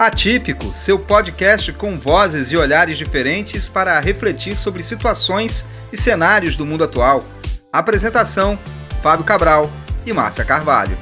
Atípico, seu podcast com vozes e olhares diferentes para refletir sobre situações e cenários do mundo atual. Apresentação: Fábio Cabral e Márcia Carvalho.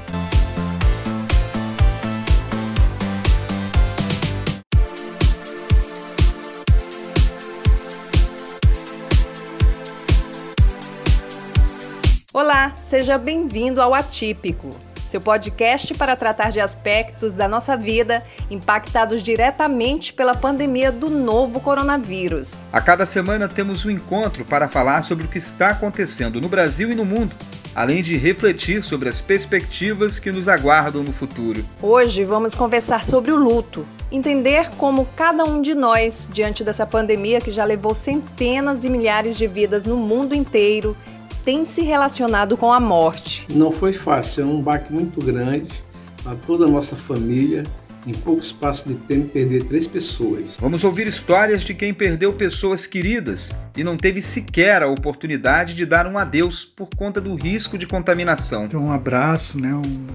Olá, seja bem-vindo ao Atípico, seu podcast para tratar de aspectos da nossa vida impactados diretamente pela pandemia do novo coronavírus. A cada semana temos um encontro para falar sobre o que está acontecendo no Brasil e no mundo, além de refletir sobre as perspectivas que nos aguardam no futuro. Hoje vamos conversar sobre o luto, entender como cada um de nós, diante dessa pandemia que já levou centenas e milhares de vidas no mundo inteiro, tem se relacionado com a morte. Não foi fácil, é um baque muito grande para toda a nossa família. Em pouco espaço de tempo, perder três pessoas. Vamos ouvir histórias de quem perdeu pessoas queridas e não teve sequer a oportunidade de dar um adeus por conta do risco de contaminação. Um abraço, né? Um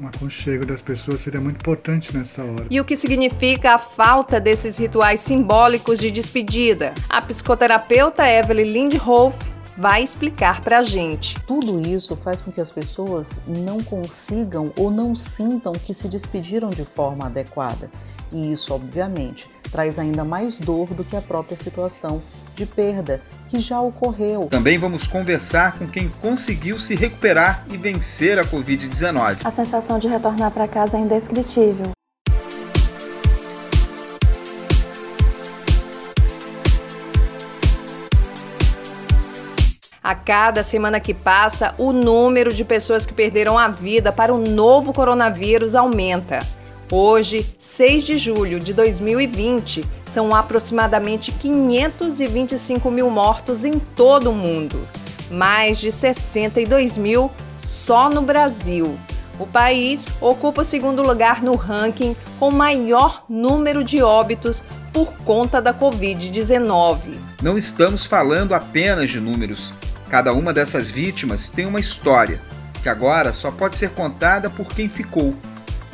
um aconchego das pessoas seria muito importante nessa hora. E o que significa a falta desses rituais simbólicos de despedida? A psicoterapeuta Evelyn Lindhoff vai explicar para a gente. Tudo isso faz com que as pessoas não consigam ou não sintam que se despediram de forma adequada. E isso, obviamente, traz ainda mais dor do que a própria situação de perda que já ocorreu. Também vamos conversar com quem conseguiu se recuperar e vencer a Covid-19. A sensação de retornar para casa é indescritível. A cada semana que passa, o número de pessoas que perderam a vida para o novo coronavírus aumenta. Hoje, 6 de julho de 2020, são aproximadamente 525 mil mortos em todo o mundo, mais de 62 mil só no Brasil. O país ocupa o segundo lugar no ranking com maior número de óbitos por conta da Covid-19. Não estamos falando apenas de números. Cada uma dessas vítimas tem uma história, que agora só pode ser contada por quem ficou.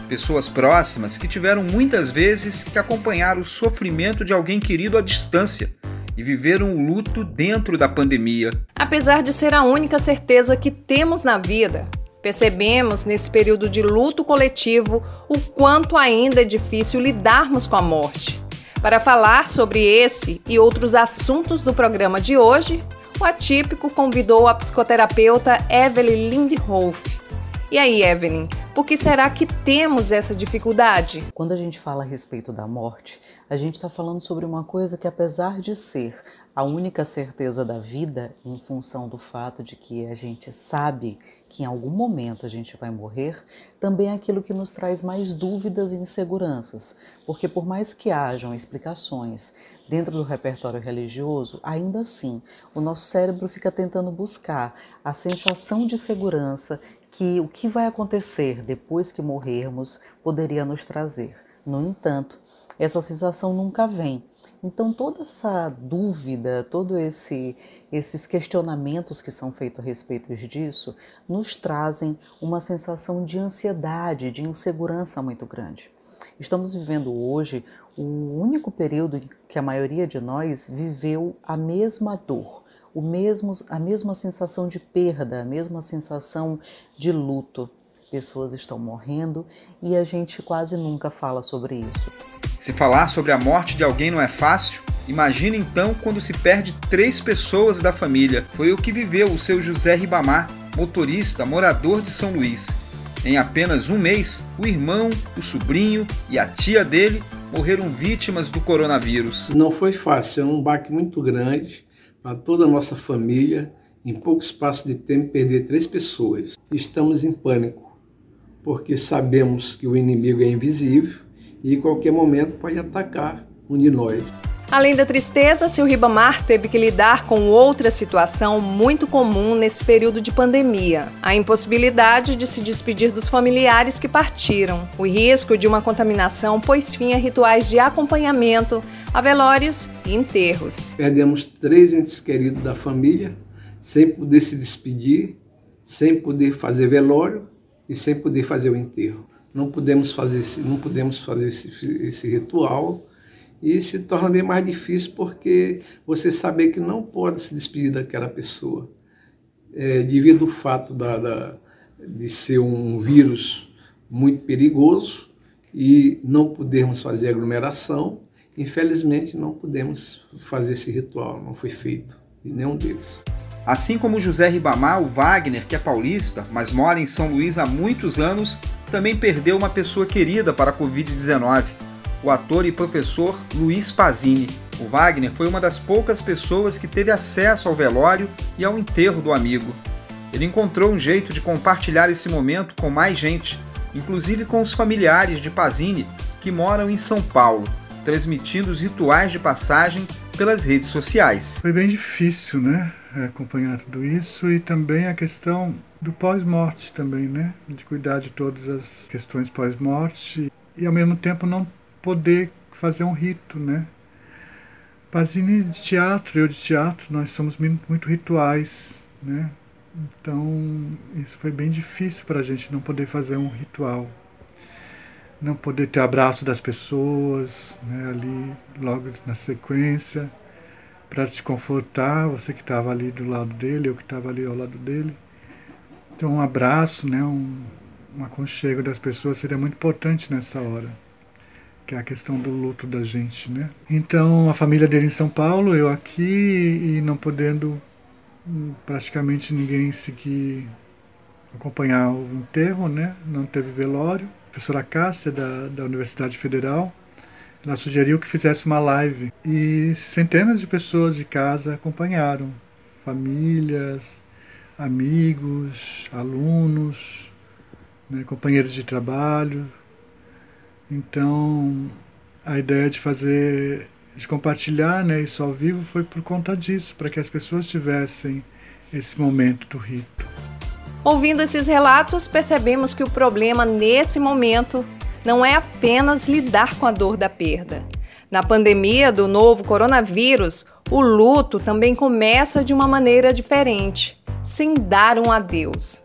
Pessoas próximas que tiveram muitas vezes que acompanhar o sofrimento de alguém querido à distância e viveram o luto dentro da pandemia. Apesar de ser a única certeza que temos na vida, percebemos nesse período de luto coletivo o quanto ainda é difícil lidarmos com a morte. Para falar sobre esse e outros assuntos do programa de hoje, o Atípico convidou a psicoterapeuta Evelyn Lindhoff. E aí, Evelyn, por que será que temos essa dificuldade? Quando a gente fala a respeito da morte, a gente está falando sobre uma coisa que, apesar de ser a única certeza da vida, em função do fato de que a gente sabe que em algum momento a gente vai morrer, também é aquilo que nos traz mais dúvidas e inseguranças, porque por mais que hajam explicações dentro do repertório religioso, ainda assim o nosso cérebro fica tentando buscar a sensação de segurança que o que vai acontecer depois que morrermos poderia nos trazer. No entanto, essa sensação nunca vem. Então toda essa dúvida, todos esse, esses questionamentos que são feitos a respeito disso, nos trazem uma sensação de ansiedade, de insegurança muito grande. Estamos vivendo hoje o único período em que a maioria de nós viveu a mesma dor, o mesmo, a mesma sensação de perda, a mesma sensação de luto. Pessoas estão morrendo e a gente quase nunca fala sobre isso. Se falar sobre a morte de alguém não é fácil, imagine então quando se perde três pessoas da família. Foi o que viveu o seu José Ribamar, motorista, morador de São Luís. Em apenas um mês, o irmão, o sobrinho e a tia dele morreram vítimas do coronavírus. Não foi fácil, é um baque muito grande para toda a nossa família. Em pouco espaço de tempo, perder três pessoas. Estamos em pânico, porque sabemos que o inimigo é invisível e em qualquer momento pode atacar um de nós. Além da tristeza, seu Ribamar teve que lidar com outra situação muito comum nesse período de pandemia: a impossibilidade de se despedir dos familiares que partiram. O risco de uma contaminação pôs fim a rituais de acompanhamento, a velórios e enterros. Perdemos três entes queridos da família, sem poder se despedir, sem poder fazer velório e sem poder fazer o enterro. não podemos fazer não podemos fazer esse, esse ritual e se torna bem mais difícil porque você saber que não pode se despedir daquela pessoa é, devido ao fato da, da, de ser um vírus muito perigoso e não podermos fazer aglomeração, infelizmente não podemos fazer esse ritual, não foi feito em nenhum deles. Assim como José Ribamar, o Wagner, que é paulista, mas mora em São Luís há muitos anos, também perdeu uma pessoa querida para a Covid-19, o ator e professor Luiz Pazini. O Wagner foi uma das poucas pessoas que teve acesso ao velório e ao enterro do amigo. Ele encontrou um jeito de compartilhar esse momento com mais gente, inclusive com os familiares de Pazini, que moram em São Paulo, transmitindo os rituais de passagem pelas redes sociais. Foi bem difícil, né? Acompanhar tudo isso e também a questão do pós-morte também, né? De cuidar de todas as questões pós-morte e ao mesmo tempo não poder fazer um rito, né? Pazini de teatro, eu de teatro, nós somos muito rituais, né? Então, isso foi bem difícil para a gente não poder fazer um ritual. Não poder ter abraço das pessoas, né, ali logo na sequência, para te confortar, você que estava ali do lado dele, eu que estava ali ao lado dele. Então, um abraço, né, um, um aconchego das pessoas seria muito importante nessa hora que é a questão do luto da gente, né? Então, a família dele em São Paulo, eu aqui e não podendo hum, praticamente ninguém seguir acompanhar o enterro, né? Não teve velório. A professora Cássia da, da Universidade Federal, ela sugeriu que fizesse uma live e centenas de pessoas de casa acompanharam, famílias, amigos, alunos, né, companheiros de trabalho, então, a ideia de fazer, de compartilhar né, isso ao vivo foi por conta disso, para que as pessoas tivessem esse momento do rito. Ouvindo esses relatos, percebemos que o problema nesse momento não é apenas lidar com a dor da perda. Na pandemia do novo coronavírus, o luto também começa de uma maneira diferente, sem dar um adeus.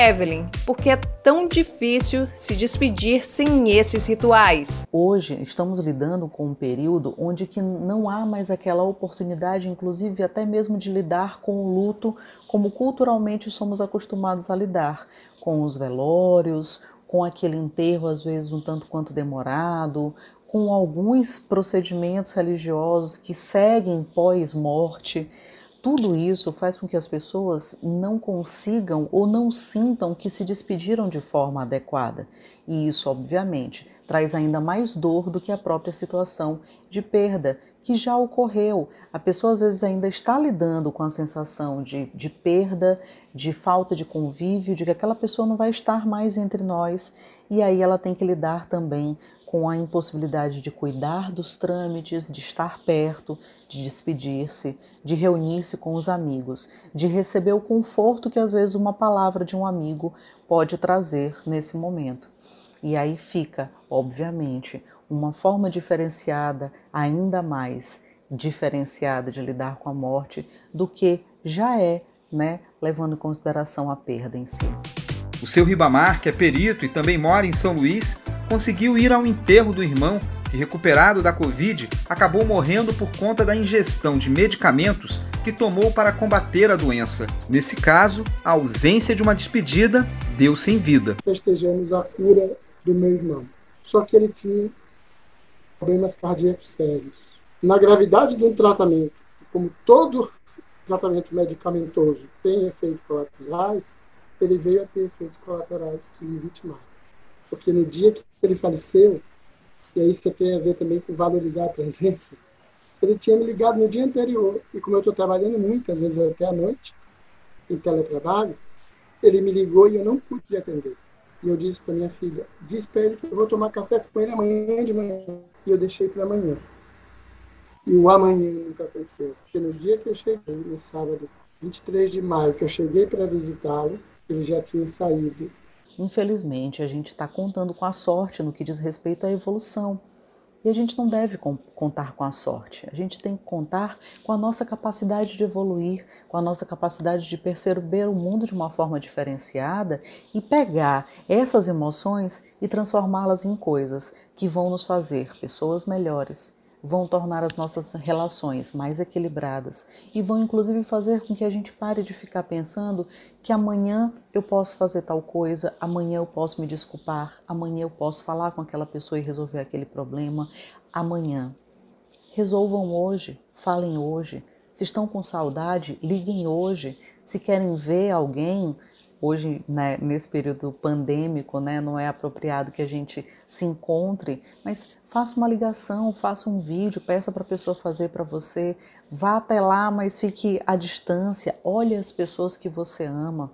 Evelyn, por que é tão difícil se despedir sem esses rituais? Hoje estamos lidando com um período onde que não há mais aquela oportunidade, inclusive até mesmo de lidar com o luto como culturalmente somos acostumados a lidar, com os velórios, com aquele enterro às vezes um tanto quanto demorado, com alguns procedimentos religiosos que seguem pós-morte. Tudo isso faz com que as pessoas não consigam ou não sintam que se despediram de forma adequada. E isso, obviamente, traz ainda mais dor do que a própria situação de perda que já ocorreu. A pessoa às vezes ainda está lidando com a sensação de, de perda, de falta de convívio, de que aquela pessoa não vai estar mais entre nós, e aí ela tem que lidar também com a impossibilidade de cuidar dos trâmites, de estar perto, de despedir-se, de reunir-se com os amigos, de receber o conforto que às vezes uma palavra de um amigo pode trazer nesse momento. E aí fica, obviamente, uma forma diferenciada, ainda mais diferenciada de lidar com a morte do que já é, né, levando em consideração a perda em si. O seu Ribamar, que é perito e também mora em São Luís, conseguiu ir ao enterro do irmão, que, recuperado da Covid, acabou morrendo por conta da ingestão de medicamentos que tomou para combater a doença. Nesse caso, a ausência de uma despedida deu sem vida. Festejamos a cura do meu irmão. Só que ele tinha problemas cardíacos sérios. Na gravidade de um tratamento, como todo tratamento medicamentoso tem efeitos colaterais, ele veio a ter efeitos colaterais que me vitimaram. Porque no dia que ele faleceu, e aí isso tem a ver também com valorizar a presença, ele tinha me ligado no dia anterior, e como eu estou trabalhando muito, às vezes até à noite, em teletrabalho, ele me ligou e eu não pude atender. E eu disse para minha filha, diz para ele que eu vou tomar café com ele amanhã de manhã. E eu deixei para amanhã. E o amanhã nunca aconteceu. Porque no dia que eu cheguei, no sábado 23 de maio, que eu cheguei para visitá-lo, ele já tinha saído Infelizmente, a gente está contando com a sorte no que diz respeito à evolução. E a gente não deve contar com a sorte, a gente tem que contar com a nossa capacidade de evoluir, com a nossa capacidade de perceber o mundo de uma forma diferenciada e pegar essas emoções e transformá-las em coisas que vão nos fazer pessoas melhores, vão tornar as nossas relações mais equilibradas e vão inclusive fazer com que a gente pare de ficar pensando que amanhã eu posso fazer tal coisa, amanhã eu posso me desculpar, amanhã eu posso falar com aquela pessoa e resolver aquele problema, amanhã. Resolvam hoje, falem hoje. Se estão com saudade, liguem hoje. Se querem ver alguém, hoje, né, nesse período pandêmico, né, não é apropriado que a gente se encontre, mas faça uma ligação, faça um vídeo, peça para a pessoa fazer para você, vá até lá, mas fique à distância, olhe as pessoas que você ama,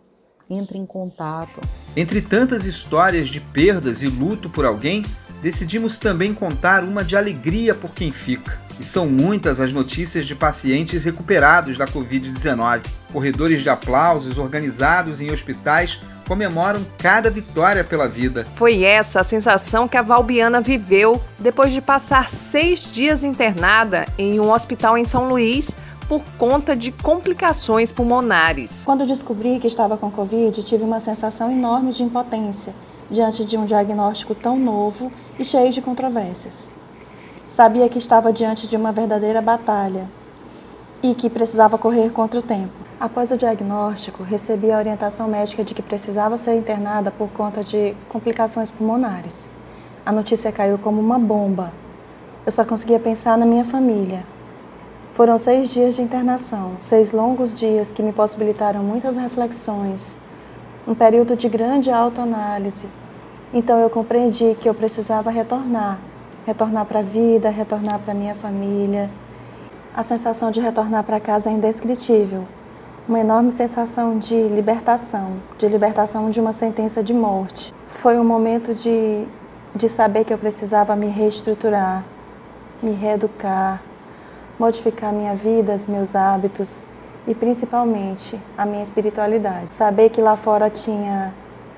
entre em contato. Entre tantas histórias de perdas e luto por alguém, decidimos também contar uma de alegria por quem fica. E são muitas as notícias de pacientes recuperados da Covid-19. Corredores de aplausos organizados em hospitais comemoram cada vitória pela vida. Foi essa a sensação que a Valbiana viveu depois de passar seis dias internada em um hospital em São Luís por conta de complicações pulmonares. Quando descobri que estava com Covid, tive uma sensação enorme de impotência diante de um diagnóstico tão novo e cheio de controvérsias. Sabia que estava diante de uma verdadeira batalha e que precisava correr contra o tempo. Após o diagnóstico, recebi a orientação médica de que precisava ser internada por conta de complicações pulmonares. A notícia caiu como uma bomba. Eu só conseguia pensar na minha família. Foram seis dias de internação, seis longos dias que me possibilitaram muitas reflexões, um período de grande autoanálise. Então eu compreendi que eu precisava retornar retornar para a vida, retornar para minha família. A sensação de retornar para casa é indescritível. Uma enorme sensação de libertação, de libertação de uma sentença de morte. Foi um momento de, de saber que eu precisava me reestruturar, me reeducar, modificar minha vida, meus hábitos e principalmente a minha espiritualidade. Saber que lá fora tinha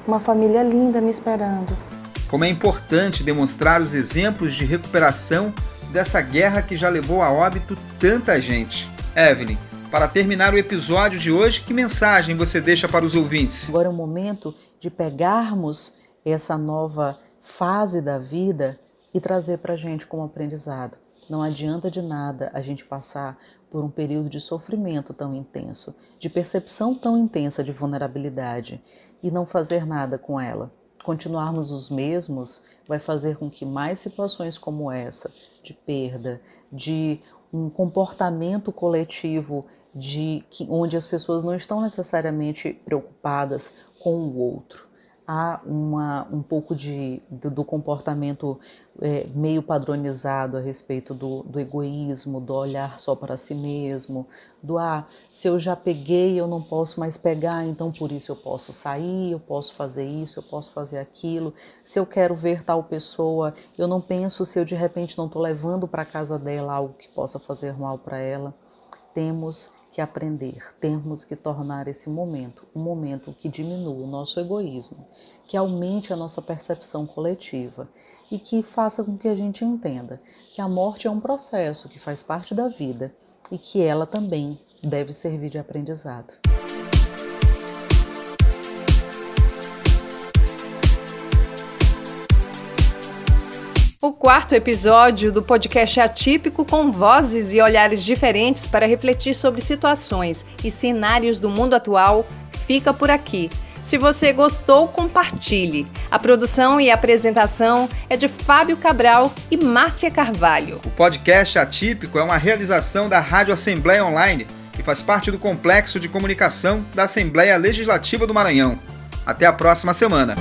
uma família linda me esperando como é importante demonstrar os exemplos de recuperação dessa guerra que já levou a óbito tanta gente. Evelyn, para terminar o episódio de hoje, que mensagem você deixa para os ouvintes? Agora é o momento de pegarmos essa nova fase da vida e trazer para a gente como aprendizado. Não adianta de nada a gente passar por um período de sofrimento tão intenso, de percepção tão intensa de vulnerabilidade e não fazer nada com ela continuarmos os mesmos vai fazer com que mais situações como essa, de perda, de um comportamento coletivo de que, onde as pessoas não estão necessariamente preocupadas com o outro, há uma, um pouco de, do, do comportamento é, meio padronizado a respeito do, do, egoísmo, do olhar só para si mesmo, do ah, se eu já peguei, eu não posso mais pegar, então por isso eu posso sair, eu posso fazer isso, eu posso fazer aquilo. Se eu quero ver tal pessoa, eu não penso se eu de repente não estou levando para casa dela algo que possa fazer mal para ela. Temos que aprender, temos que tornar esse momento um momento que diminua o nosso egoísmo, que aumente a nossa percepção coletiva e que faça com que a gente entenda que a morte é um processo que faz parte da vida e que ela também deve servir de aprendizado. O quarto episódio do podcast atípico com vozes e olhares diferentes para refletir sobre situações e cenários do mundo atual fica por aqui. Se você gostou, compartilhe. A produção e apresentação é de Fábio Cabral e Márcia Carvalho. O podcast Atípico é uma realização da Rádio Assembleia Online, que faz parte do complexo de comunicação da Assembleia Legislativa do Maranhão. Até a próxima semana.